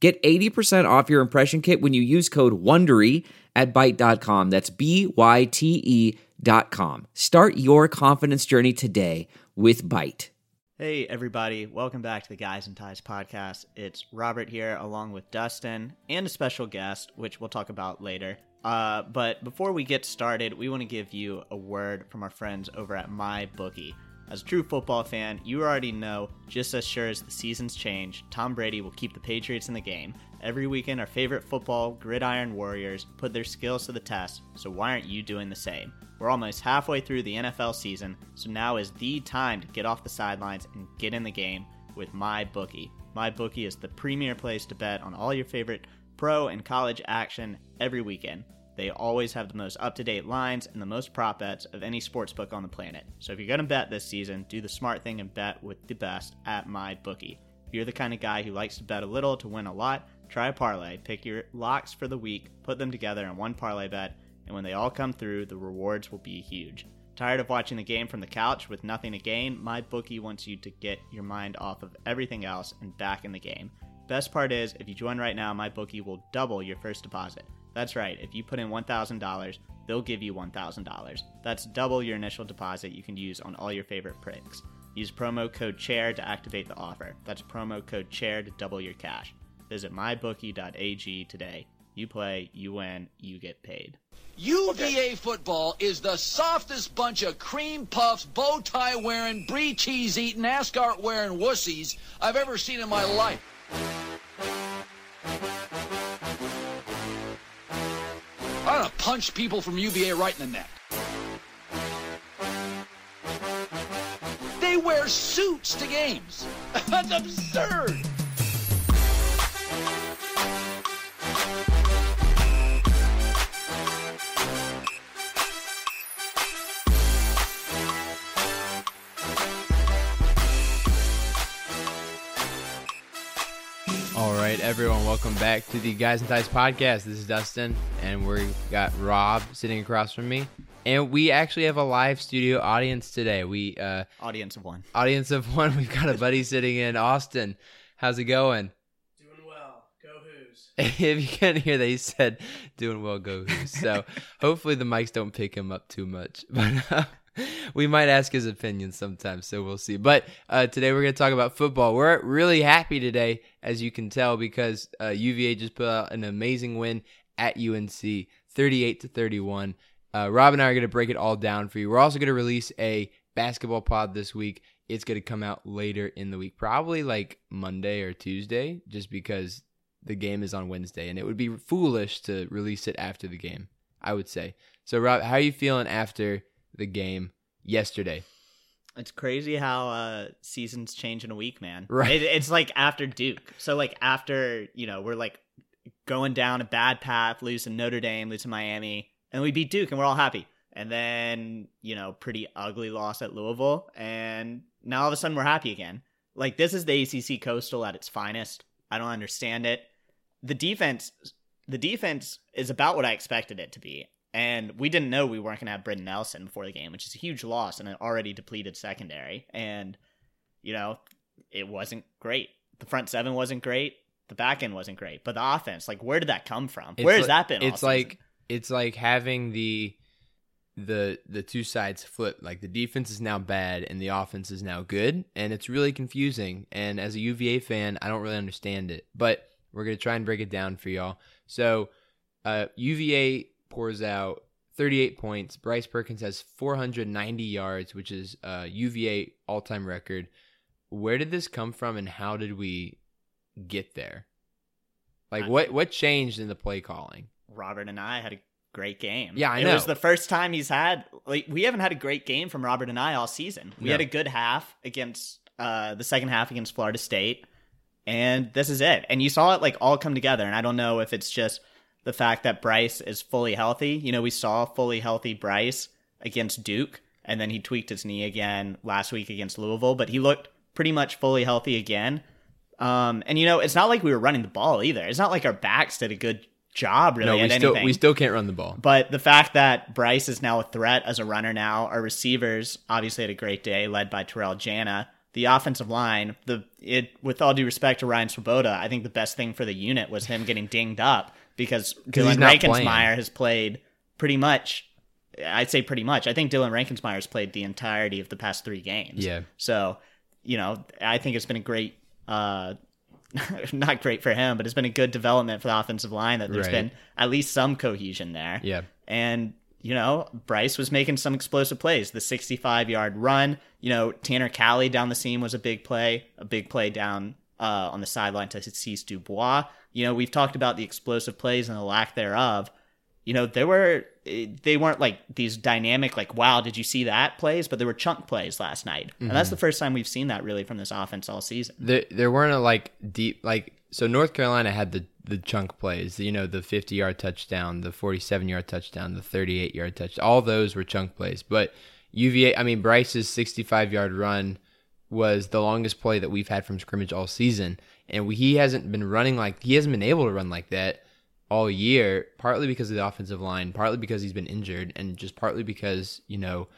Get 80% off your impression kit when you use code WONDERY at Byte.com. That's B-Y-T-E dot com. Start your confidence journey today with Byte. Hey, everybody. Welcome back to the Guys and Ties podcast. It's Robert here, along with Dustin and a special guest, which we'll talk about later. Uh, but before we get started, we want to give you a word from our friends over at MyBookie. As a true football fan, you already know just as sure as the seasons change, Tom Brady will keep the Patriots in the game. Every weekend, our favorite football gridiron warriors put their skills to the test, so why aren't you doing the same? We're almost halfway through the NFL season, so now is the time to get off the sidelines and get in the game with MyBookie. MyBookie is the premier place to bet on all your favorite pro and college action every weekend. They always have the most up to date lines and the most prop bets of any sportsbook on the planet. So if you're going to bet this season, do the smart thing and bet with the best at MyBookie. If you're the kind of guy who likes to bet a little to win a lot, try a parlay. Pick your locks for the week, put them together in one parlay bet, and when they all come through, the rewards will be huge. Tired of watching the game from the couch with nothing to gain? MyBookie wants you to get your mind off of everything else and back in the game. Best part is, if you join right now, MyBookie will double your first deposit. That's right, if you put in $1,000, they'll give you $1,000. That's double your initial deposit you can use on all your favorite picks. Use promo code CHAIR to activate the offer. That's promo code CHAIR to double your cash. Visit mybookie.ag today. You play, you win, you get paid. UVA football is the softest bunch of cream puffs, bow tie wearing, brie cheese eating, ascot wearing wussies I've ever seen in my life. I'm punch people from UVA right in the neck. They wear suits to games. That's absurd. Everyone, welcome back to the Guys and Ties podcast. This is Dustin, and we got Rob sitting across from me, and we actually have a live studio audience today. We uh, Audience of one. audience of one. We've got a buddy sitting in Austin. How's it going? Doing well. Go Hoos. if you can't hear that, he said, "Doing well, go Hoos." So hopefully the mics don't pick him up too much, but. Uh, we might ask his opinion sometimes, so we'll see. But uh, today we're going to talk about football. We're really happy today, as you can tell, because uh, UVA just put out an amazing win at UNC, 38 to 31. Uh, Rob and I are going to break it all down for you. We're also going to release a basketball pod this week. It's going to come out later in the week, probably like Monday or Tuesday, just because the game is on Wednesday, and it would be foolish to release it after the game. I would say. So, Rob, how are you feeling after the game yesterday? It's crazy how uh seasons change in a week, man. Right. It, it's like after Duke. So like after, you know, we're like going down a bad path, losing Notre Dame, losing Miami, and we beat Duke and we're all happy. And then, you know, pretty ugly loss at Louisville and now all of a sudden we're happy again. Like this is the ACC Coastal at its finest. I don't understand it. The defense the defense is about what I expected it to be. And we didn't know we weren't going to have Brenton Nelson before the game, which is a huge loss in an already depleted secondary. And, you know, it wasn't great. The front seven wasn't great. The back end wasn't great. But the offense, like, where did that come from? It's where has like- that been? all It's like season? it's like having the the the two sides flip. Like the defense is now bad and the offense is now good, and it's really confusing. And as a UVA fan, I don't really understand it. But we're gonna try and break it down for y'all. So, uh, UVA pours out 38 points. Bryce Perkins has 490 yards, which is uh, UVA all time record. Where did this come from, and how did we get there? Like I- what what changed in the play calling? Robert Anae had a great game. Yeah, I It was the first time he's had, like, we haven't had a great game from Robert Anae all season. We No. had a good half against, uh, the second half against Florida State. and this is it. And you saw it like all come together. And I don't know if it's just the fact that Bryce is fully healthy. You know, we saw fully healthy Bryce against Duke, and then he tweaked his knee again last week against Louisville, but he looked pretty much fully healthy again. Um, and you know, it's not like we were running the ball either. It's not like our backs did a good job really no, we still anything. we still can't run the ball. But the fact that Bryce is now a threat as a runner now, our receivers obviously had a great day, led by Terrell Jana. The offensive line, the it with all due respect to Ryan Swoboda, I think the best thing for the unit was him getting dinged up because Dillon Reinkensmeyer has played pretty much. I'd say pretty much. I think Dillon Reinkensmeyer has played the entirety of the past three games. Yeah. So, you know, I think it's been a great uh, not great for him, but it's been a good development for the offensive line that there's Right. been at least some cohesion there. Yeah. And, you know, Bryce was making some explosive plays. The 65 yard run, you know, Tanner Cowley down the seam was a big play, a big play down uh, on the sideline to Cease Dubois. You know, we've talked about the explosive plays and the lack thereof. You know, there were, eh, they weren't like these dynamic, like, wow, did you see that plays? But there were chunk plays last night. And that's the first time we've seen that really from this offense all season. There, there weren't a like deep like so North Carolina had the the chunk plays, you know, the 50 yard touchdown, the 47 yard touchdown, the 38 yard touchdown. All those were chunk plays. But UVA, I mean, Bryce's 65 yard run was the longest play that we've had from scrimmage all season, and we, he hasn't been running like he hasn't been able to run like that all year. Partly because of the offensive line, partly because he's been injured, and just partly because you know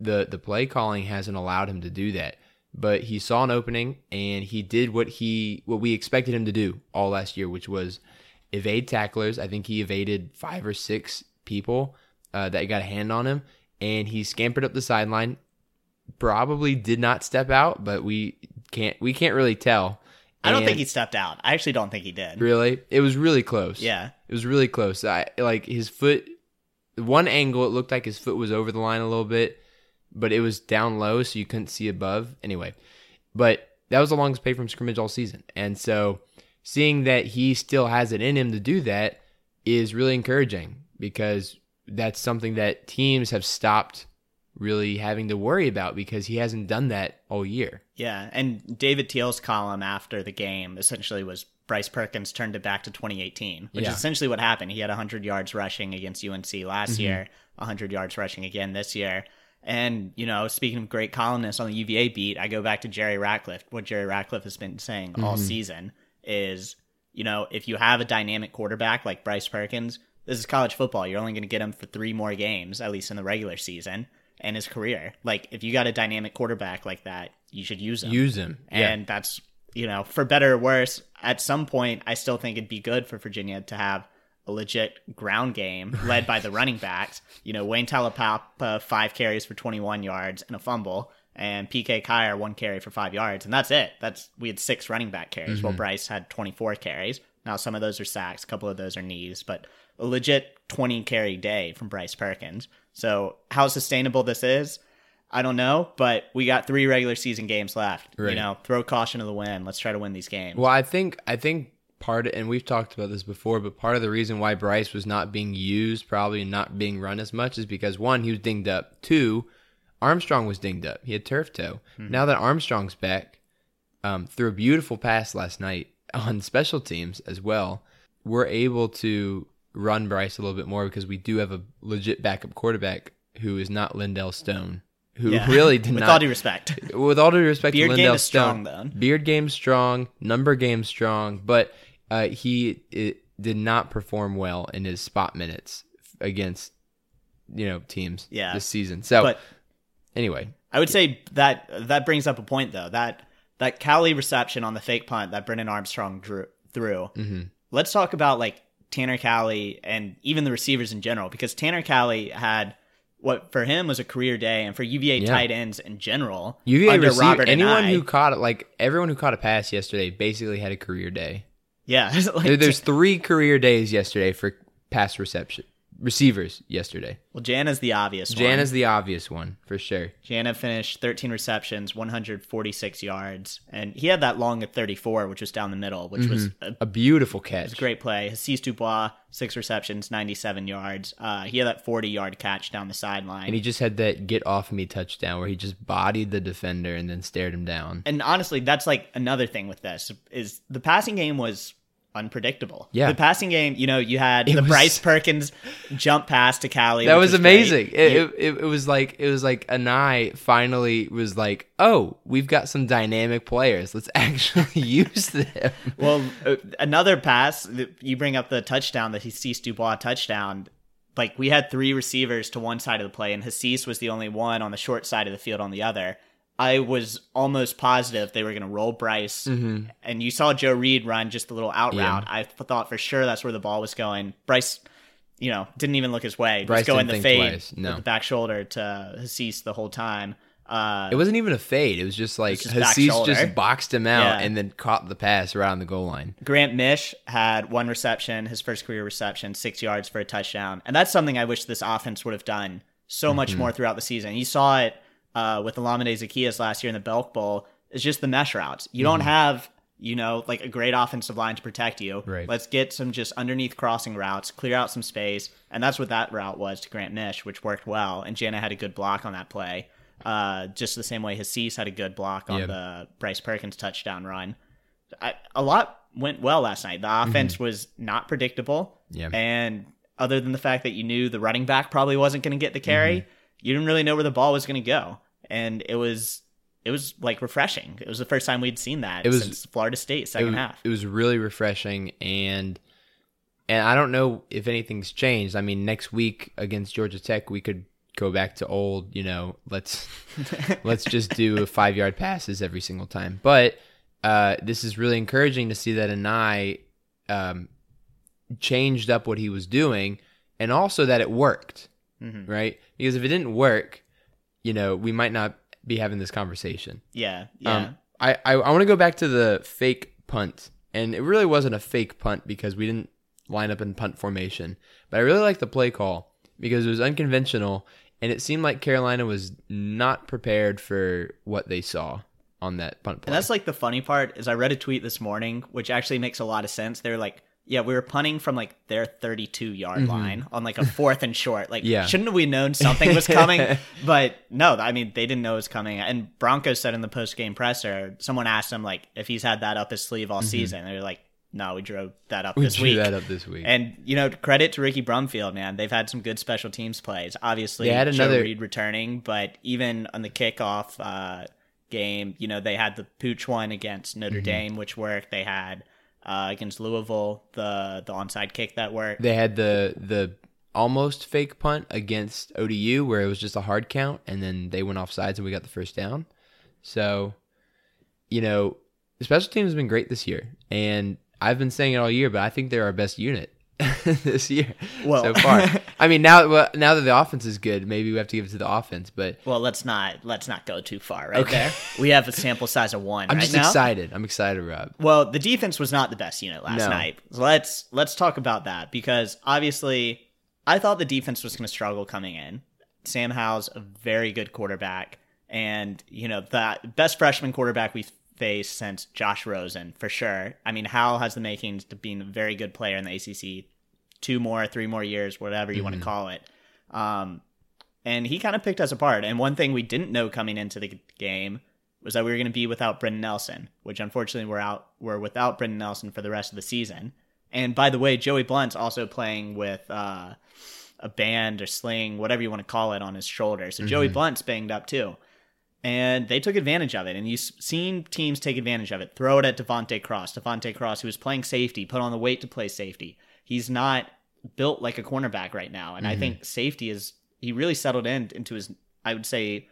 the the play calling hasn't allowed him to do that. But he saw an opening and he did what he what we expected him to do all last year, which was evade tacklers. I think he evaded five or six people uh, that got a hand on him, and he scampered up the sideline. Probably did not step out, but we can't we can't really tell. I don't And think he stepped out. I actually don't think he did. really. It was really close. Yeah. It was really close. I like his foot. One angle, it looked like his foot was over the line a little bit, but it was down low, so you couldn't see above. Anyway, but that was the longest pay from scrimmage all season, and so seeing that he still has it in him to do that is really encouraging because that's something that teams have stopped really having to worry about because he hasn't done that all year. Yeah, and David Teel's column after the game essentially was Bryce Perkins turned it back to 2018, which Yeah. is essentially what happened. He had 100 yards rushing against UNC last Mm-hmm. year, 100 yards rushing again this year. And, you know, speaking of great columnists on the UVA beat, I go back to Jerry Ratcliffe. What Jerry Ratcliffe has been saying all Mm-hmm. season is, you know, if you have a dynamic quarterback like Bryce Perkins, this is college football. You're only going to get him for three more games, at least in the regular season, and his career. Like, if you got a dynamic quarterback like that, you should use him. Use him, yeah. and that's you know for better or worse at some point i still think it'd be good for virginia to have a legit ground game led by the running backs. You know wayne taulapapa five carries for 21 yards and a fumble and pk Kier one carry for five yards and that's it. That's we had six running back carries while mm-hmm. bryce had 24 carries. Now some of those are sacks a couple of those are knees but a legit 20 carry day from bryce perkins so how sustainable this is I don't know, but we got three regular season games left. You know, throw caution to the wind. Let's try to win these games. Well, I think I think part and we've talked about this before, but part of the reason why Bryce was not being used, probably and not being run as much, is because one, he was dinged up. Two, Armstrong was dinged up. He had turf toe. Now that Armstrong's back, um, threw a beautiful pass last night on special teams as well. We're able to run Bryce a little bit more because we do have a legit backup quarterback who is not Lindell Stone, who Yeah. really did With not all due respect. with all due respect Beard to game Lindell is strong, Stone, though. beard game strong, number game strong, but uh, he it, did not perform well in his spot minutes against you know teams Yeah. this season. So But anyway, I would say that that brings up a point though. That that Cowley reception on the fake punt that Brennan Armstrong drew through. Mm-hmm. Let's talk about like Tanner Cowley and even the receivers in general because Tanner Cowley had what for him was a career day and for UVA Yeah. tight ends in general UVA under Robert Anae I- who caught it, like everyone who caught a pass yesterday, basically had a career day. yeah like, There- There's three career days yesterday for pass reception receivers yesterday. Well, Jana's the obvious Jan one. is the obvious one for sure. Jana finished 13 receptions, 146 yards, and he had that long at 34, which was down the middle, which was a A beautiful catch. great play. Hasise Dubois, six receptions, 97 yards. Uh, he had that 40 yard catch down the sideline. And he just had that get off me touchdown where he just bodied the defender and then stared him down. and honestly, that's like another thing with this is the passing game was unpredictable. Yeah. the passing game. You know, you had It the was- Bryce Perkins jump pass to Cowley. That was amazing. It, You- it, it, was like it was like Anae finally was like, "Oh, we've got some dynamic players. Let's actually use them." Well, uh, another pass. You bring up the touchdown that he sees Dubois touchdown. Like we had three receivers to one side of the play, and Hasise was the only one on the short side of the field on the other. I was almost positive they were going to roll Bryce, and you saw Joe Reed run just a little out Mm-hmm. Yeah. route. I thought for sure that's where the ball was going. Bryce, you know, didn't even look his way. Bryce was going the fade no. the back shoulder to Hasise the whole time. Uh, It wasn't even a fade. It was just like just Hasise just boxed him out Yeah. and then caught the pass right on the goal line. Grant Misch had one reception, his first career reception, six yards for a touchdown. And that's something I wish this offense would have done so much Mm-hmm. more throughout the season. You saw it uh, with Olamide Zaccheaus last year in the Belk Bowl. It's just the mesh routes. You don't have, you know, like a great offensive line to protect you. Mm-hmm. Right. Let's get some just underneath crossing routes, clear out some space. And that's what that route was to Grant Misch, which worked well. And Jana had a good block on that play. Uh, just the same way Hasise had a good block on Yeah. the Bryce Perkins touchdown run. I, a lot went well last night. The offense was not predictable. Yeah. And other than the fact that you knew the running back probably wasn't going to get the carry, you didn't really know where the ball was going to go. And it was it was like refreshing. It was the first time we'd seen that It was- since Florida State second was, half. it was really refreshing and and I don't know if anything's changed. I mean, next week against Georgia Tech, we could go back to old, you know, let's let's just do five yard passes every single time. But uh, this is really encouraging to see that Anae um, changed up what he was doing, and also that it worked, Mm-hmm. right? Because if it didn't work, you know, we might not be having this conversation. yeah, yeah. Um, I, I, I want to go back to the fake punt. And it really wasn't a fake punt because we didn't line up in punt formation. But I really like the play call because it was unconventional and it seemed like Carolina was not prepared for what they saw on that punt play. And that's like the funny part is I read a tweet this morning, which actually makes a lot of sense. They're like, yeah, we were punting from like their 32 yard line on like a fourth and short. Like, Mm-hmm. Yeah. shouldn't we known something was coming? but no, I mean, they didn't know it was coming. And Bronco said in the post game presser, someone asked him like if he's had that up his sleeve all season. They're like, no, we drove that up Mm-hmm. we this drew week. that up this week. And you know, credit to Ricky Brumfield, man. They've had some good special teams plays. Obviously, They had Joe another- Reed returning, but even on the kickoff uh, game, you know, they had the pooch one against Notre Mm-hmm. Dame, which worked. They had uh, against Louisville the the onside kick that worked. they had the the almost fake punt against ODU where it was just a hard count and then they went off sides and we got the first down. So, you know, the special teams has been great this year. And I've been saying it all year, but I think they're our best unit this year Well- so far. I mean, now well, now that the offense is good, maybe we have to give it to the offense, but Well, let's not let's not go too far right Okay. there. We have a sample size of one. I'm right just now. excited. I'm excited, Rob. Well, the defense was not the best unit last No. night. So let's let's talk about that because obviously I thought the defense was going to struggle coming in. Sam Howell's a very good quarterback and you know the best freshman quarterback we've faced since Josh Rosen for sure. I mean, Howell has the makings to being a very good player in the ACC. Two more, three more years, whatever you want to call it. Um, and he kind of picked us apart. And one thing we didn't know coming into the game was that we were going to be without Brenton Nelson, which unfortunately we're out. We're without Brenton Nelson for the rest of the season. And by the way, Joey Blount's also playing with uh, a band or sling, whatever you want to call it, on his shoulder. So Joey Blount's banged up too. And they took advantage of it. And you've seen teams take advantage of it. Throw it at De'Vante Cross. De'Vante Cross, who was playing safety, put on the weight to play safety. He's not built like a cornerback right now. And I mm-hmm. think safety is, he really settled in into his, I would say,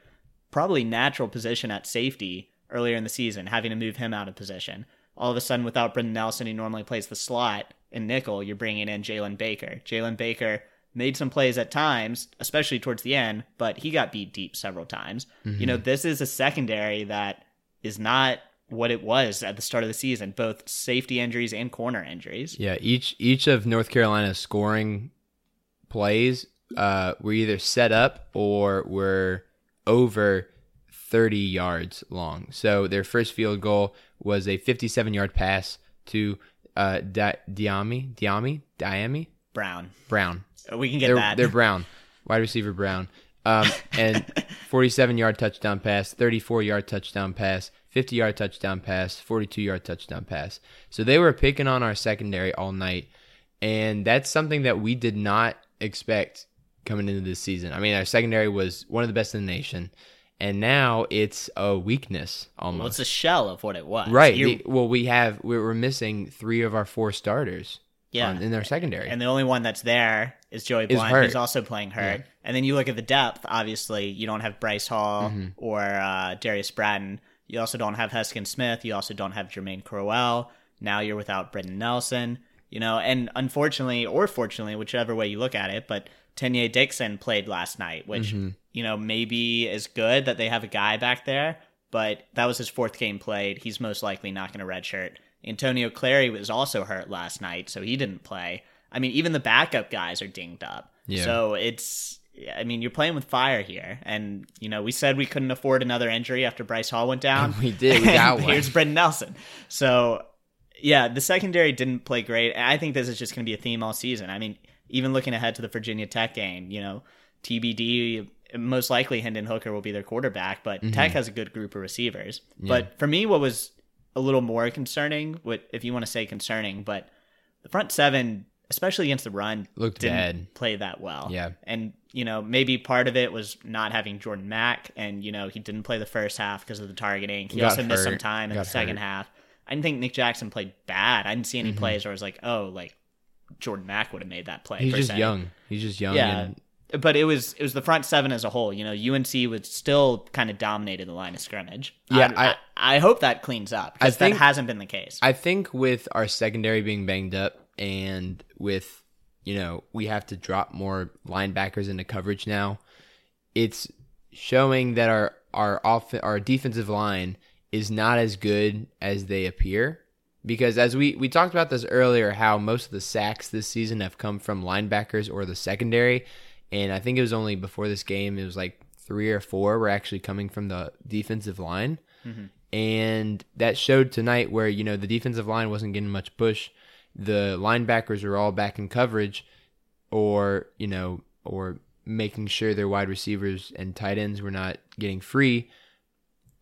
probably natural position at safety earlier in the season, having to move him out of position. All of a sudden, without Brenton Nelson, he normally plays the slot in nickel. You're bringing in Jalen Baker. Jalen Baker made some plays at times, especially towards the end, but he got beat deep several times. You know, mm-hmm. this is a secondary that is not what it was at the start of the season, both safety injuries and corner injuries. Yeah, each each of North Carolina's scoring plays uh, were either set up or were over 30 yards long. So their first field goal was a 57 yard pass to uh, Di- Dyami, Dyami, Dyami Brown. Brown. We can get They're, that. they're Brown, wide receiver Brown. Um, and 47 yard touchdown pass, 34 yard touchdown pass, 50 yard touchdown pass, 42 yard touchdown pass. So they were picking on our secondary all night. And that's something that we did not expect coming into this season. I mean, our secondary was one of the best in the nation. And now it's a weakness almost. well, it's a shell of what it was. right. The- well, we have, we're, we're missing three of our four starters Yeah. on- in their secondary. and the only one that's there is Joey Is Blount, hurt. who's also playing hurt. And then you look at the depth. Obviously, you don't have Bryce Hall Mm-hmm. or uh, Darius Bratton. You also don't have Heskin Smith. You also don't have Jermaine Crowell. Now you're without Brenton Nelson. You know, and unfortunately, or fortunately, whichever way you look at it, but Tenyeh Dixon played last night, which Mm-hmm. you know maybe is good that they have a guy back there. But that was his fourth game played. He's most likely not going to redshirt. Antonio Clary was also hurt last night, so he didn't play. I mean, even the backup guys are dinged up. Yeah. So it's, I mean, you're playing with fire here. And, you know, we said we couldn't afford another injury after Bryce Hall went down. We did. We got one. Here's Brenton Nelson. So, yeah, the secondary didn't play great. I think this is just going to be a theme all season. I mean, even looking ahead to the Virginia Tech game, you know, TBD, most likely Hendon Hooker will be their quarterback, but Mm-hmm. Tech has a good group of receivers. But for me, what was a little more concerning, what if you want to say concerning, but the front seven, especially against the run, Looked didn't bad. play that well. Yeah. And, you know, maybe part of it was not having Jordan Mack, and, you know, he didn't play the first half because of the targeting. He Got also missed some hurt. time in Got the second hurt. Mm-hmm. half. I didn't think Nick Jackson played bad. I didn't see any plays where I was like, oh, like Jordan Mack would have made that play. He's just se. young. He's just young. Yeah. and- But it was it was the front seven as a whole. You know, UNC was still kind of dominated in the line of scrimmage. Yeah, I, I, I hope that cleans up because that hasn't been the case. I think with our secondary being banged up and with you know we have to drop more linebackers into coverage now, it's showing that our our off our defensive line is not as good as they appear. Because as we we talked about this earlier, how most of the sacks this season have come from linebackers or the secondary, and I think it was only before this game it was like three or four were actually coming from the defensive line. Mm-hmm. And that showed tonight where you know the defensive line wasn't getting much push the linebackers are all back in coverage or you know or making sure their wide receivers and tight ends were not getting free.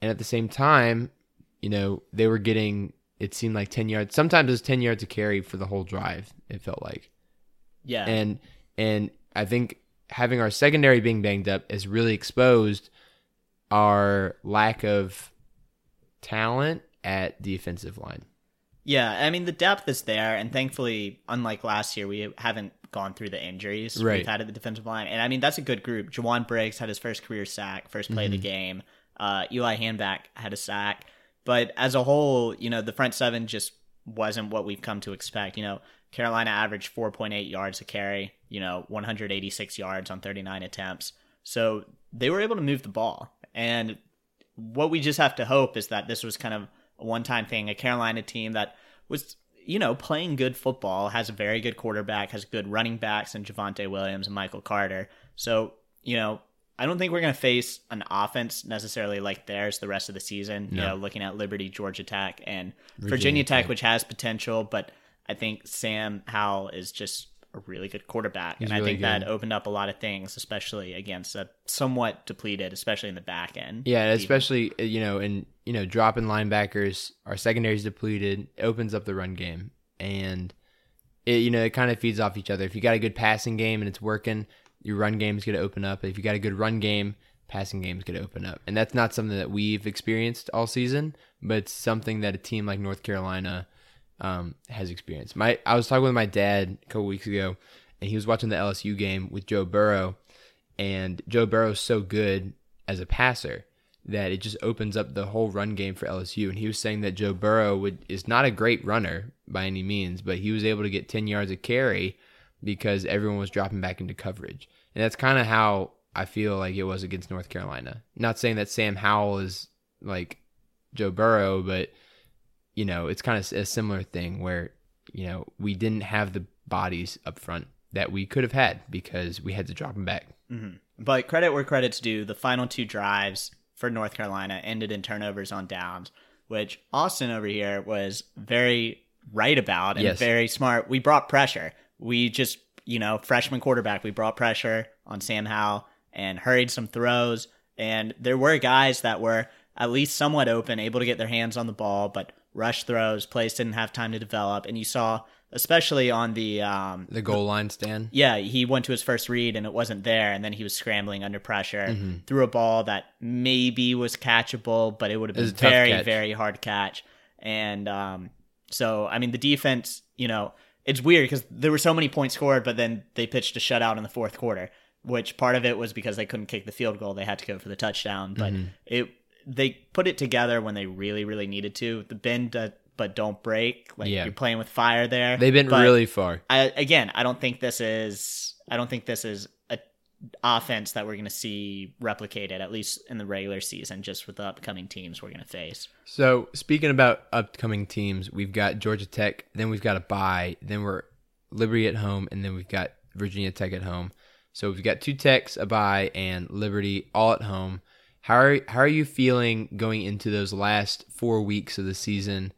And at the same time you know they were getting it seemed like 10 yards sometimes it was 10 yards to carry for the whole drive it felt like. Yeah, and and I think having our secondary being banged up has really exposed our lack of talent at the offensive line. Yeah. I mean, the depth is there, and thankfully, unlike last year, we haven't gone through the injuries Right. we've had at the defensive line. And I mean, that's a good group. Jowon Briggs had his first career sack, first play of Mm-hmm. the game. Uh, Eli Hanback had a sack, but as a whole, you know, the front seven just wasn't what we've come to expect. You know, Carolina averaged 4.8 yards a carry, you know, 186 yards on 39 attempts. So they were able to move the ball. And what we just have to hope is that this was kind of a one time thing, a Carolina team that was, you know, playing good football, has a very good quarterback, has good running backs and Javonte Williams and Michael Carter. So, you know, I don't think we're going to face an offense necessarily like theirs the rest of the season. You know, looking at Liberty, Georgia Tech, and Virginia Virginia, Tech, Tech. which has potential, but I think Sam Howell is just a really good quarterback, He's and I really think that opened up a lot of things, especially against a somewhat depleted, especially in the back end. Yeah, especially uh, you know, and you know, dropping linebackers, our secondary's depleted, opens up the run game, and it you know it kind of feeds off each other. If you got a good passing game and it's working, your run game is going to open up. If you got a good run game, passing game's going to open up, and that's not something that we've experienced all season, but it's something that a team like North Carolina um, has experienced. My I was talking with my dad a couple weeks ago, and he was watching the LSU game with Joe Burrow, and Joe Burrow's so good as a passer that it just opens up the whole run game for LSU. And he was saying that Joe Burrow would is not a great runner by any means, but he was able to get ten yards of carry because everyone was dropping back into coverage. And that's kind of how I feel like it was against North Carolina. Not saying that Sam Howell is like Joe Burrow, but you know, it's kind of a similar thing where, you know, we didn't have the bodies up front that we could have had because we had to drop them back. Mm-hmm. But credit where credit's due, the final two drives for North Carolina ended in turnovers on downs, which Austin over here was very right about and Yes. very smart. We brought pressure. We just, you know, freshman quarterback, we brought pressure on Sam Howell and hurried some throws. And there were guys that were at least somewhat open, able to get their hands on the ball, but rush throws, plays didn't have time to develop. And you saw, especially on the um, The goal line stand. yeah, he went to his first read and it wasn't there, and then he was scrambling under pressure, Mm-hmm. threw a ball that maybe was catchable, but it would have been a very, very hard catch. And um, so, I mean, the defense, you know, it's weird because there were so many points scored, but then they pitched a shutout in the fourth quarter, which part of it was because they couldn't kick the field goal; they had to go for the touchdown. But Mm-hmm. it they put it together when they really, really needed to. The bend, uh, but don't break. Like Yeah. you're playing with fire there. They've been But- really far. I again, I don't think this is I don't think this is a offense that we're going to see replicated at least in the regular season just with the upcoming teams we're going to face. So speaking about upcoming teams, we've got Georgia Tech, then we've got a bye, then we're Liberty at home, and then we've got Virginia Tech at home. So we've got two Techs, a bye, and Liberty all at home. How are how are you feeling going into those last four weeks of the season?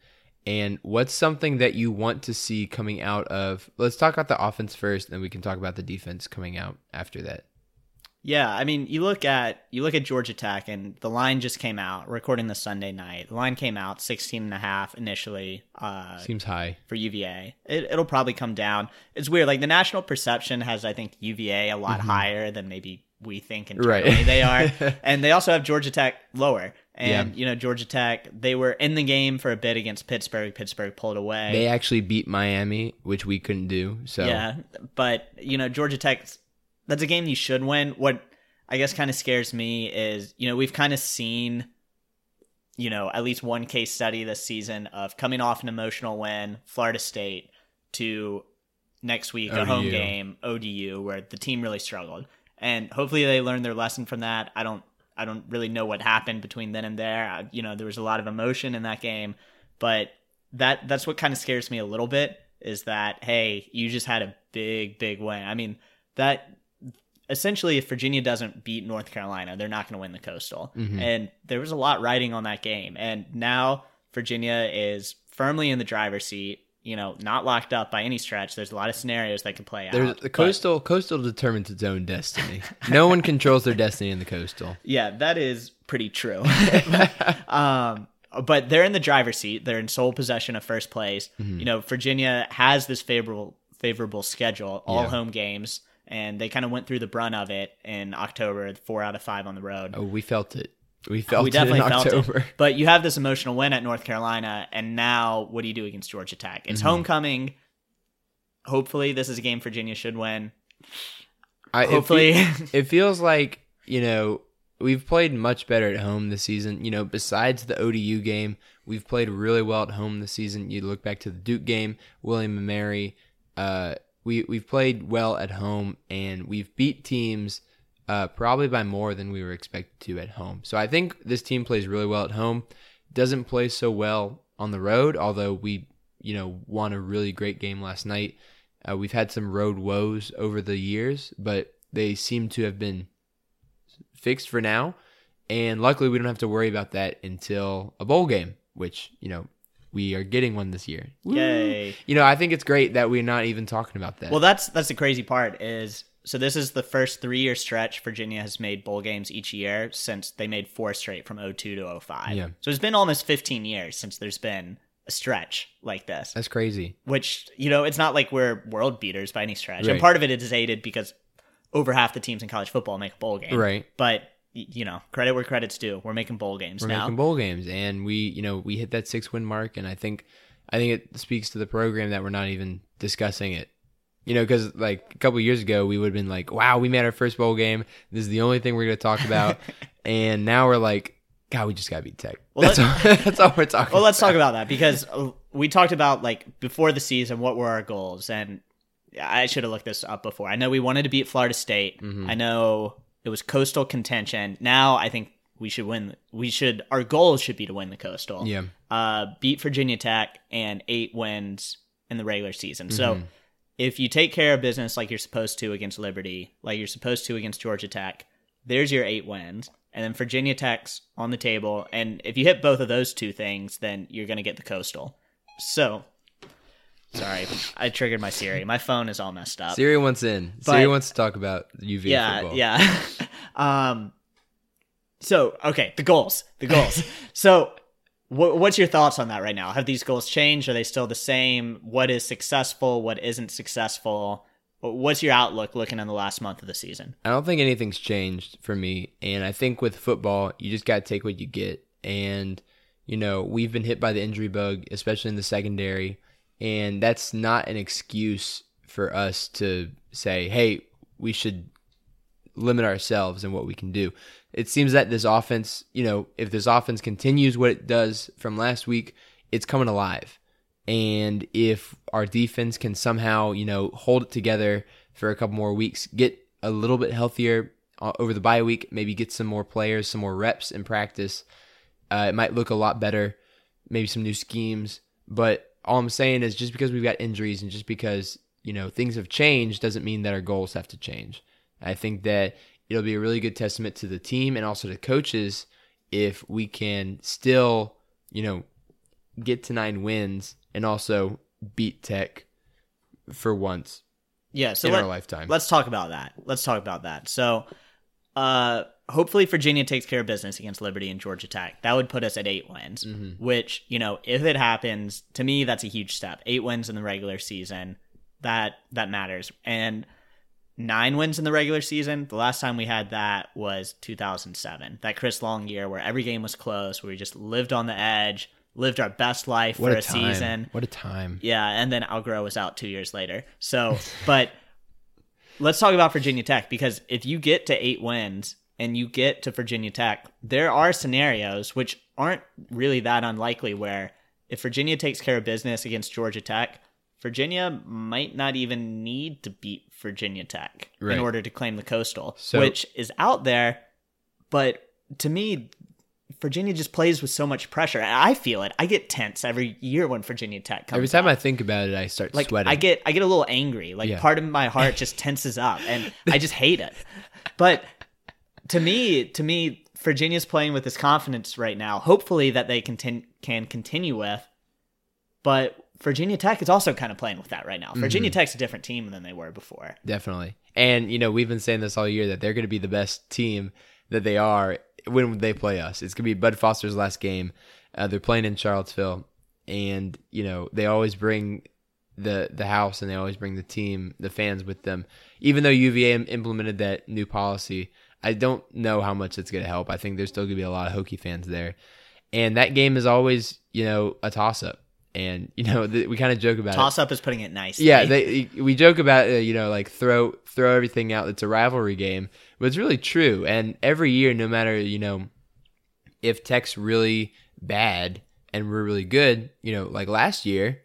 And what's something that you want to see coming out of? Let's talk about the offense first, then we can talk about the defense coming out after that. Yeah, I mean, you look at you look at Georgia Tech and the line just came out. Recording the Sunday night. The line came out 16 and a half initially uh Seems high. for UVA. It, it'll probably come down. It's weird. Like the national perception has, I think, UVA a lot higher than maybe we think internally. Right. they are, and they also have Georgia Tech lower. And Yeah. you know, Georgia Tech, they were in the game for a bit against Pittsburgh. Pittsburgh pulled away. They actually beat Miami, which we couldn't do. So Yeah, but you know, Georgia Tech, that's a game you should win. What I guess kind of scares me is, you know, we've kind of seen, you know, at least one case study this season of coming off an emotional win, Florida State, to next week a home game, ODU, where the team really struggled, and hopefully they learned their lesson from that. I don't, I don't really know what happened between then and there. I, you know, there was a lot of emotion in that game, but that that's what kind of scares me a little bit is that hey, you just had a big big win. I mean, that essentially if Virginia doesn't beat North Carolina, they're not going to win the Coastal. Mm-hmm. And there was a lot riding on that game. And now Virginia is firmly in the driver's seat, you know, not locked up by any stretch. There's a lot of scenarios that could play There's out. the but- coastal coastal determines its own destiny. no one controls their destiny in the coastal. Yeah, that is pretty true. um, but they're in the driver's seat. They're in sole possession of first place. Mm-hmm. You know, Virginia has this favorable favorable schedule, all Yeah. home games, and they kind of went through the brunt of it in October, four out of five on the road. Oh, we felt it. We felt we definitely it in felt it. But you have this emotional win at North Carolina, and now what do you do against Georgia Tech? It's Mm-hmm. homecoming. Hopefully, this is a game Virginia should win. I, it fe- Hopefully, it feels like you know we've played much better at home this season. You know, besides the ODU game, we've played really well at home this season. You look back to the Duke game, William and Mary. Uh, we we've played well at home, and we've beat teams uh, probably by more than we were expected to at home. So I think this team plays really well at home. Doesn't play so well on the road, although we you know won a really great game last night. Uh, we've had some road woes over the years, but they seem to have been fixed for now. And luckily, we don't have to worry about that until a bowl game, which, you know, we are getting one this year. Yay! You know, I think it's great that we're not even talking about that. Well, that's that's the crazy part is so this is the first three year stretch Virginia has made bowl games each year since they made four straight from 02 to 05. Yeah. So it's been almost 15 years since there's been a stretch like this. That's crazy. Which you know, it's not like we're world beaters by any stretch, and part of it is aided because over half the teams in college football make a bowl game. Right. But you know, credit where credit's due. We're making bowl games We're now. making bowl games, and we, you know, we hit that six win mark, and I think, I think it speaks to the program that we're not even discussing it. You know, because like a couple years ago, we would have been like, "Wow, we made our first bowl game. This is the only thing we're going to talk about," and now we're like, "God, we just got to beat Tech." Well, that's, all, that's all we're talking. Well, let's about. talk about that because uh, we talked about like before the season, what were our goals? And I should have looked this up before. I know we wanted to beat Florida State. Mm-hmm. I know it was coastal contention. Now I think we should win. We should. Our goal should be to win the coastal. Yeah. Uh, beat Virginia Tech and eight wins in the regular season. So Mm-hmm. If you take care of business like you're supposed to against Liberty, like you're supposed to against Georgia Tech, there's your eight wins. And then Virginia Tech's on the table. And if you hit both of those two things, then you're going to get the Coastal. So, sorry, I triggered my Siri. My phone is all messed up. Siri wants in. But- Siri wants to talk about UV yeah, football. yeah. um, so okay, the goals, the goals. so, wh- what's your thoughts on that right now? Have these goals changed? Are they still the same? What is successful? What isn't successful? What's your outlook looking in the last month of the season? I don't think anything's changed for me. And I think with football, you just got to take what you get. And, you know, we've been hit by the injury bug, especially in the secondary. And that's not an excuse for us to say, hey, we should limit ourselves and what we can do. It seems that this offense, you know, if this offense continues what it does from last week, it's coming alive. And if our defense can somehow, you know, hold it together for a couple more weeks, get a little bit healthier uh, over the bye week, maybe get some more players, some more reps in practice, uh, it might look a lot better. Maybe some new schemes. But all I'm saying is just because we've got injuries and just because, you know, things have changed doesn't mean that our goals have to change. I think that it'll be a really good testament to the team and also to coaches if we can still, you know, get to nine wins and also beat Tech for once Yeah, so in let, our lifetime. let's talk about that. Let's talk about that. So, uh, hopefully Virginia takes care of business against Liberty and Georgia Tech. That would put us at eight wins, which you know, if it happens, to me, that's a huge step. Eight wins in the regular season, that that matters, and nine wins in the regular season. The last time we had that was 2007, that Chris Long year where every game was close, where we just lived on the edge, lived our best life what for a a season. What a time. Yeah, and then Al Groh was out two years later. So, but let's talk about Virginia Tech because if you get to eight wins and you get to Virginia Tech, there are scenarios which aren't really that unlikely where if Virginia takes care of business against Georgia Tech, Virginia might not even need to beat Virginia Tech Right. in order to claim the coastal, So- which is out there. But to me, Virginia just plays with so much pressure. I feel it. I get tense every year when Virginia Tech comes. Every time I think about it, I start like sweating. I get I get a little angry. Like Yeah. part of my heart just tenses up and I just hate it. But to me, to me, Virginia's playing with this confidence right now. Hopefully that they contin- can continue with. But Virginia Tech is also kind of playing with that right now. Mm-hmm. Virginia Tech's a different team than they were before. Definitely. And, you know, we've been saying this all year that they're going to be the best team that they are when they play us. It's going to be Bud Foster's last game. Uh, they're playing in Charlottesville. And, you know, they always bring the the house and they always bring the team, the fans with them. Even though UVA implemented that new policy, I don't know how much it's going to help. I think there's still going to be a lot of Hokie fans there. And that game is always, you know, a toss up. And, you know, th- we kind of joke about it. Toss up is putting it nice. Yeah, they, we joke about uh, you know like throw throw everything out. It's a rivalry game, but it's really true. And every year, no matter you know if Tech's really bad and we're really good, you know, like last year,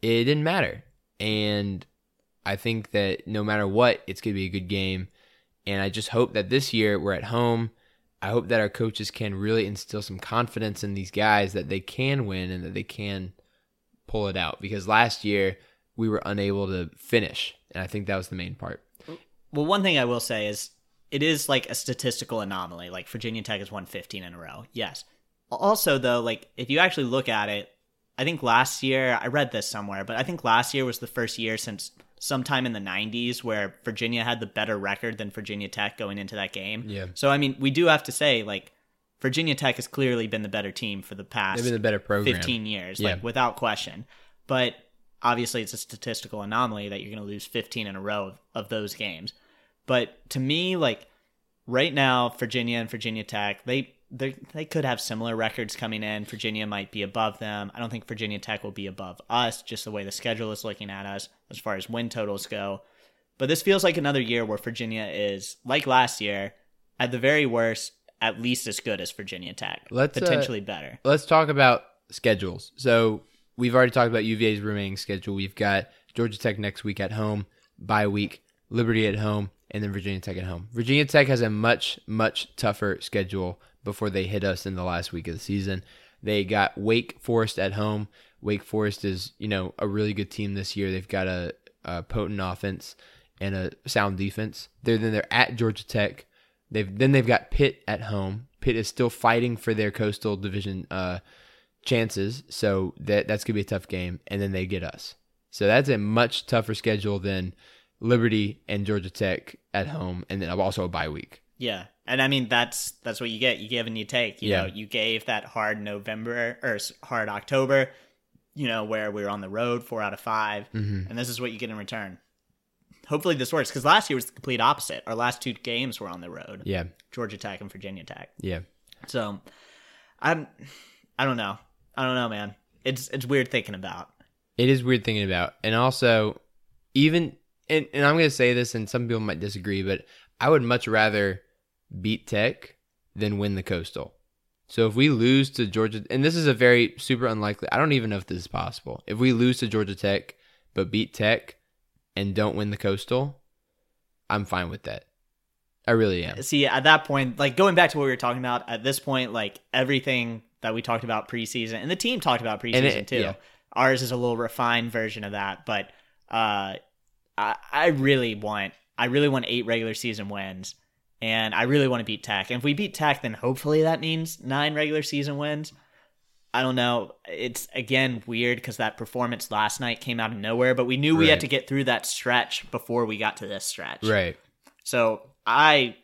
it didn't matter. And I think that no matter what, it's gonna be a good game. And I just hope that this year we're at home. I hope that our coaches can really instill some confidence in these guys that they can win and that they can pull it out because last year we were unable to finish and i think that was the main part Well, one thing I will say is it is like a statistical anomaly. Like Virginia Tech has won 15 in a row. Yes. Also, though, like if you actually look at it, I think last year, I read this somewhere, but I think last year was the first year since sometime in the 90s where Virginia had the better record than Virginia Tech going into that game. Yeah. So, I mean, we do have to say, like, Virginia Tech has clearly been the better team for the past they've been the better program 15 years, Yeah. like without question. But obviously, it's a statistical anomaly that you're going to lose 15 in a row of, of those games. But to me, like right now, Virginia and Virginia Tech, they they they could have similar records coming in. Virginia might be above them. I don't think Virginia Tech will be above us, just the way the schedule is looking at us as far as win totals go. But this feels like another year where Virginia is like last year, at the very worst, at least as good as Virginia Tech, Let's, uh, potentially better. let's talk about schedules. So we've already talked about uva's remaining schedule. We've got georgia tech next week at home bye week liberty at home and then virginia tech at home. Virginia tech has a much much tougher schedule before they hit us in the last week of the season. They got wake forest at home. Wake forest is you know a really good team this year. They've got a uh, potent offense and a sound defense. They're then they're at Georgia Tech. They've then they've got Pitt at home. Pitt is still fighting for their Coastal Division uh, chances, so that that's gonna be a tough game. And then they get us. So that's a much tougher schedule than Liberty and Georgia Tech at home, and then also a bye week. Yeah. And I mean that's that's what you get. You give and you take. You Yeah. know, you gave that hard November or hard October, you know, where we were on the road four out of 5 Mhm. and this is what you get in return. Hopefully this works because last year was the complete opposite. Our last two games were on the road, Yeah, Georgia Tech and Virginia Tech. yeah. So, I'm, I don't know, I don't know, man. It's it's weird thinking about. It is weird thinking about. And also, even, and, and I'm going to say this, and some people might disagree, but I would much rather beat Tech than win the Coastal. So if we lose to Georgia, and this is a very super unlikely, I don't even know if this is possible. If we lose to Georgia Tech, but beat Tech and don't win the Coastal, I'm fine with that. I really am. See, at that point, like going back to what we were talking about, at this point, like everything that we talked about preseason and the team talked about preseason it- too. yeah. Ours is a little refined version of that, but uh, I, I really want, I really want eight regular season wins, and I really want to beat Tech. And if we beat Tech, then hopefully that means nine regular season wins. I don't know. It's again weird because that performance last night came out of nowhere, but we knew we Right. had to get through that stretch before we got to this stretch. Right. So I,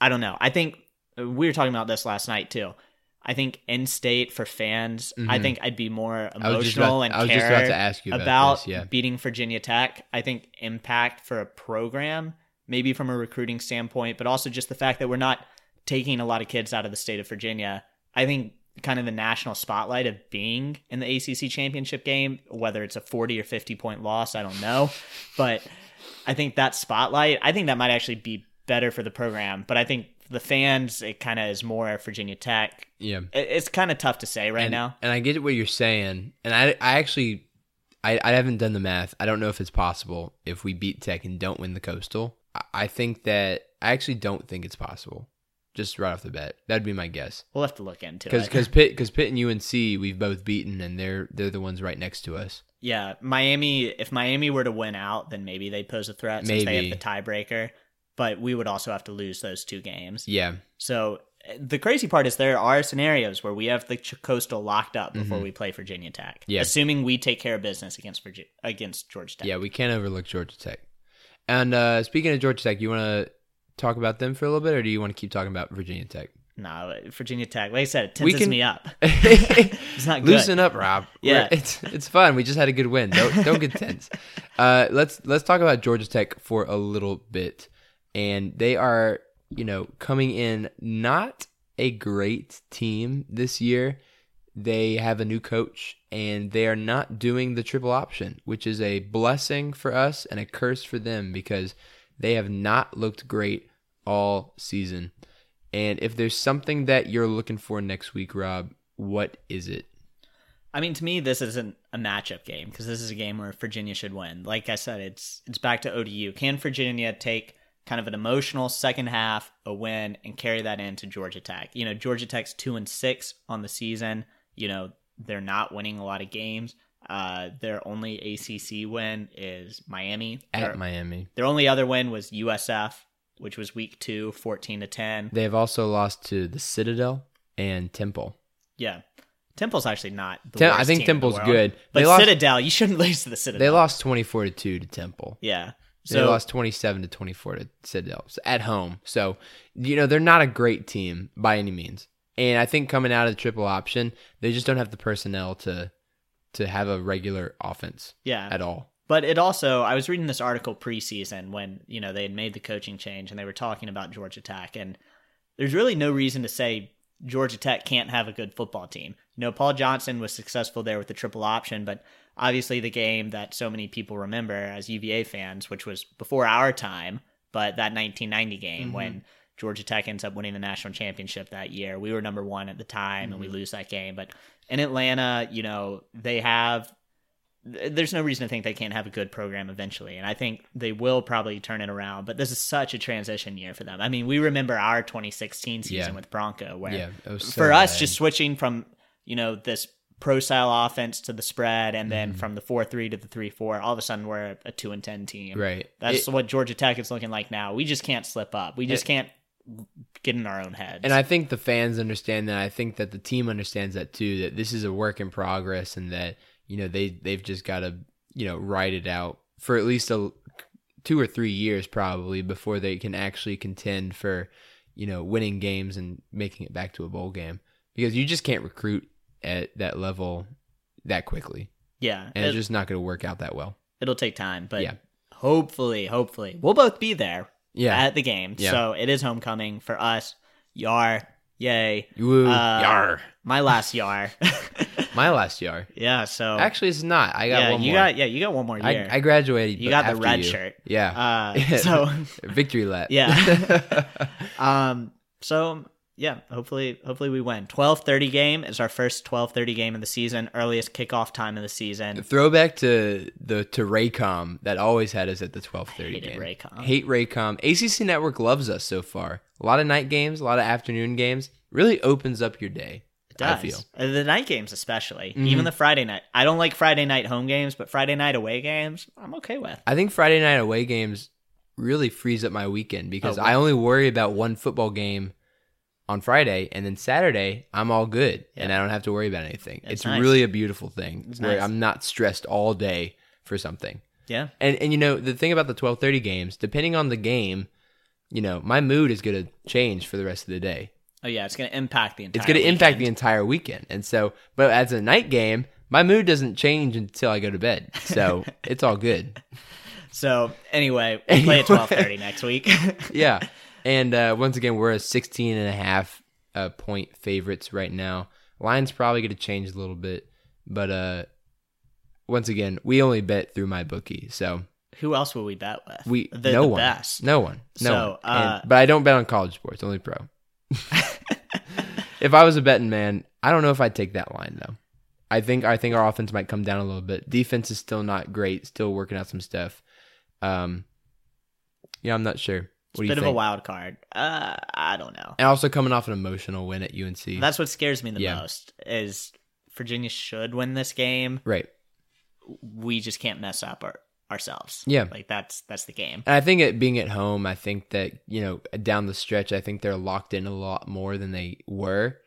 I don't know. I think we were talking about this last night too. I think in state for fans, I Mhm. think I'd be more I about- emotional and I care about to ask you about about this, yeah. beating Virginia Tech. I think impact for a program, maybe from a recruiting standpoint, but also just the fact that we're not taking a lot of kids out of the state of Virginia. I think kind of the national spotlight of being in the ACC championship game, whether it's a 40 or 50 point loss, I don't know, but I think that spotlight, I think that might actually be better for the program, but I think the fans, it kind of is more Virginia Tech. Yeah. It- It's kind of tough to say right and, now. And I get what you're saying. And I, I actually, I, I haven't done the math. I don't know if it's possible if we beat Tech and don't win the Coastal. I, I think that I actually don't think it's possible. Just right off the bat, that'd be my guess. We'll have to look into Because it. because Pitt because Pitt and UNC we've both beaten and they're they're the ones right next to us. Yeah, Miami. If Miami were to win out, then maybe they pose a threat since they Maybe. have the tiebreaker. But we would also have to lose those two games. Yeah, So uh, the crazy part is there are scenarios where we have the coastal locked up before we play Virginia Tech. Mm-hmm. Yeah. assuming we take care of business against Virginia against Georgia Tech. yeah, we can't overlook Georgia Tech. And uh, speaking of Georgia Tech, you want to talk about them for a little bit, or do you want to keep talking about Virginia Tech? No, Virginia Tech. Like I said, it tenses can- me up. it's not good. Loosen up, Rob. Yeah. We're- it's it's fun. We just had a good win. Don't don't get tense. Uh, let's let's talk about Georgia Tech for a little bit, and they are you know coming in not a great team this year. They have a new coach, and they are not doing the triple option, which is a blessing for us and a curse for them because they have not looked great all season. And if there's something that you're looking for next week, Rob, what is it? I mean, to me, this isn't a matchup game because this is a game where Virginia should win. Like I said, it's it's back to ODU. Can Virginia take kind of an emotional second half, a win, and carry that into Georgia Tech? You know, Georgia Tech's two and six on the season. You know, they're not winning a lot of games. Uh, their only ACC win is Miami. At Their- Miami. Their only other win was USF, which was week two, 14 to 10. They have also lost to the Citadel and Temple. Yeah. Temple's actually not the Tem- I think the Temple's world. good. But They lost- Citadel, you shouldn't lose to the Citadel. They lost 24 to 2 to Temple. Yeah. So, They lost 27 to 24 to Citadel so at home. So, you know, they're not a great team by any means. And I think coming out of the triple option, they just don't have the personnel to to have a regular offense yeah. at all. But it also, I was reading this article preseason when, you know, they had made the coaching change and they were talking about Georgia Tech. And there's really no reason to say Georgia Tech can't have a good football team. You know, Paul Johnson was successful there with the triple option, but obviously the game that so many people remember as UVA fans, which was before our time, but that 1990 game mm-hmm. when Georgia Tech ends up winning the national championship that year. We were number one at the time and we mm-hmm. lose that game. But in Atlanta, you know, they have there's no reason to think they can't have a good program eventually. And I think they will probably turn it around. But this is such a transition year for them. I mean, we remember our 2016 season Yeah. with Bronco, where Yeah, so for us, bad. just switching from, you know, this pro style offense to the spread, and then mm-hmm. from the four three to the three four, all of a sudden we're a two and ten team. Right. That's It- what Georgia Tech is looking like now. We just can't slip up. We just It- can't get in our own heads. And I think the fans understand that. I think that the team understands that too. That this is a work in progress, and that you know they they've just got to you know ride it out for at least a two or three years probably before they can actually contend for you know winning games and making it back to a bowl game because you just can't recruit at that level that quickly, yeah, and it's just not going to work out that well. it'll take time, but Yeah. hopefully, hopefully, we'll both be there Yeah. at the game. Yeah. So it is homecoming for us. Yar, yay! Woo. Uh, Yar. My last yar. My last year. yeah. So Actually, it's not. I got yeah, one you more. got yeah, you got one more year. I, I graduated. You got the red you. shirt. Yeah. Uh, so victory lap. Yeah. um. So yeah. Hopefully, hopefully we win. Twelve thirty game is our first twelve thirty game of the season. Earliest kickoff time of the season. Throwback to the to Raycom that always had us at the twelve thirty game. Raycom. Hate Raycom. ACC Network loves us so far. A lot of night games, a lot of afternoon games. Really opens up your day. It does. I feel. The night games, especially. Mhm. Even the Friday night. I don't like Friday night home games, but Friday night away games, I'm okay with. I think Friday night away games really frees up my weekend because Oh, I only worry about one football game on Friday, and then Saturday I'm all good and I don't have to worry about anything. It's It's, nice. really a beautiful thing It's where nice. I'm not stressed all day for something. Yeah. And and you know the thing about the twelve thirty games, depending on the game, you know my mood is going to change for the rest of the day. Oh yeah, it's gonna impact the entire. It's going to impact the entire weekend. And so, but as a night game, my mood doesn't change until I go to bed. So it's all good. So anyway, we play at twelve thirty next week. yeah. And uh, once again, we're a 16 and a half uh, point favorites right now. Line's probably going to change a little bit, but uh, once again, we only bet through my bookie, so Who else will we bet with? we the, no the one, best. no one, no So, one. uh, And- but I don't bet on college sports, only pro. if I was a betting man, I don't know if I'd take that line though. I think I think our offense might come down a little bit. Defense is still not great, still working out some stuff. Um, yeah, I'm not sure. What you Bit of a wild card. Uh, I don't know. And also coming off an emotional win at UNC. That's what scares me the Yeah. most. Is Virginia should win this game. right. We just can't mess up our, ourselves. Yeah. like that's that's the game. And I think it being at home, I think that, you know, down the stretch, I think they're locked in a lot more than they were.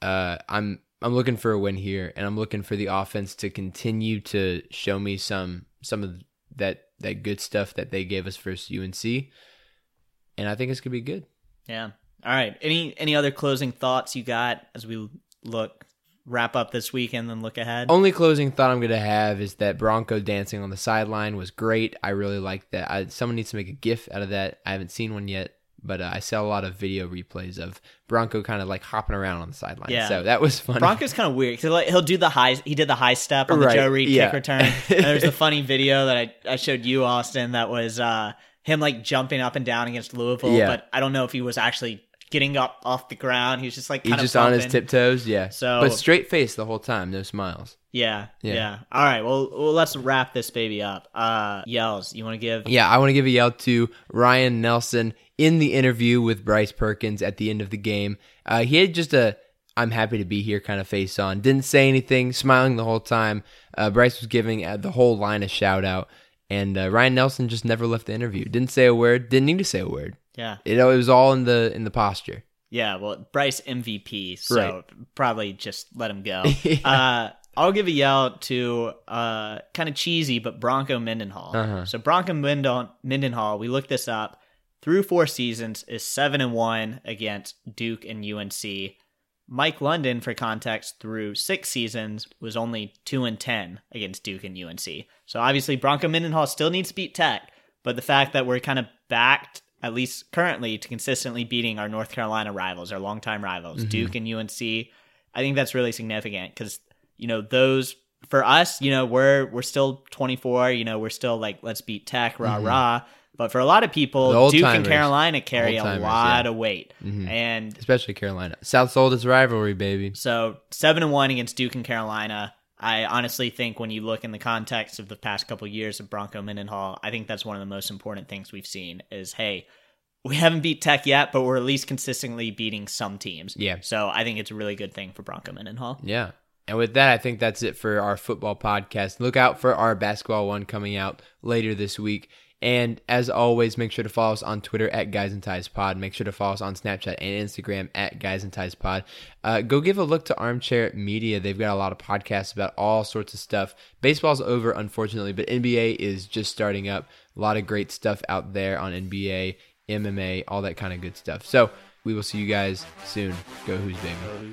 Uh, I'm I'm looking for a win here and I'm looking for the offense to continue to show me some some of that that good stuff that they gave us versus UNC. And I think it's gonna be good. Yeah. All right. Any any other closing thoughts you got as we look wrap up this weekend and then look ahead? Only closing thought I'm gonna have is that Bronco dancing on the sideline was great. I really like that. I, someone needs to make a GIF out of that. I haven't seen one yet, but uh, I saw a lot of video replays of Bronco kind of like hopping around on the sideline. Yeah. so that was funny. Bronco's kind of weird. like, he'll do the high. He did the high step on the Right, Joe Reed yeah. kick return. and there's a funny video that I, I showed you, Austin. That was uh, him like jumping up and down against Louisville. Yeah. But I don't know if he was actually getting up off the ground. He was just like He's just of on his tiptoes, yeah. So- but straight face the whole time, no smiles. Yeah, yeah, Yeah. All right. Well, well, let's wrap this baby up. Uh, yells. You want to give? Yeah, I want to give a yell to Ryan Nelson in the interview with Bryce Perkins at the end of the game. Uh, he had just a "I'm happy to be here" kind of face on. Didn't say anything, smiling the whole time. Uh, Bryce was giving uh, the whole line a shout out, and uh, Ryan Nelson just never left the interview. Didn't say a word. Didn't need to say a word. Yeah, It, it was all in the in the posture. yeah. Well, Bryce MVP, so Right. probably just let him go. Yeah. uh, I'll give a yell to uh, kind of cheesy, but Bronco Mendenhall. Uh-huh. So Bronco Mendenhall, we looked this up. Through four seasons, is seven and one against Duke and UNC. Mike London, for context, through six seasons was only two and ten against Duke and UNC. So obviously Bronco Mendenhall still needs to beat Tech, but the fact that we're kind of backed, at least currently, to consistently beating our North Carolina rivals, our longtime rivals, mm-hmm. Duke and UNC, I think that's really significant because you know those for us, you know we're we're still 24, you know we're still like let's beat Tech, rah mm-hmm. rah. But for a lot of people, Duke and. Carolina carry a lot yeah. of weight, Mhm. and Especially Carolina. South's oldest rivalry, baby. so seven and one against Duke and Carolina. I honestly think when you look in the context of the past couple years of Bronco Mendenhall, I think that's one of the most important things we've seen is hey, we haven't beat Tech yet, but we're at least consistently beating some teams. Yeah. So I think it's a really good thing for Bronco Mendenhall. Yeah. And with that, I think that's it for our football podcast. Look out for our basketball one coming out later this week. And as always, make sure to follow us on Twitter at Guys and Ties Pod. Make sure to follow us on Snapchat and Instagram at Guys and Ties Pod. Uh, go give a look to Armchair Media. They've got a lot of podcasts about all sorts of stuff. Baseball's over, unfortunately, but NBA is just starting up. A lot of great stuff out there on NBA, MMA, all that kind of good stuff. So we will see you guys soon. Go Hoos, baby.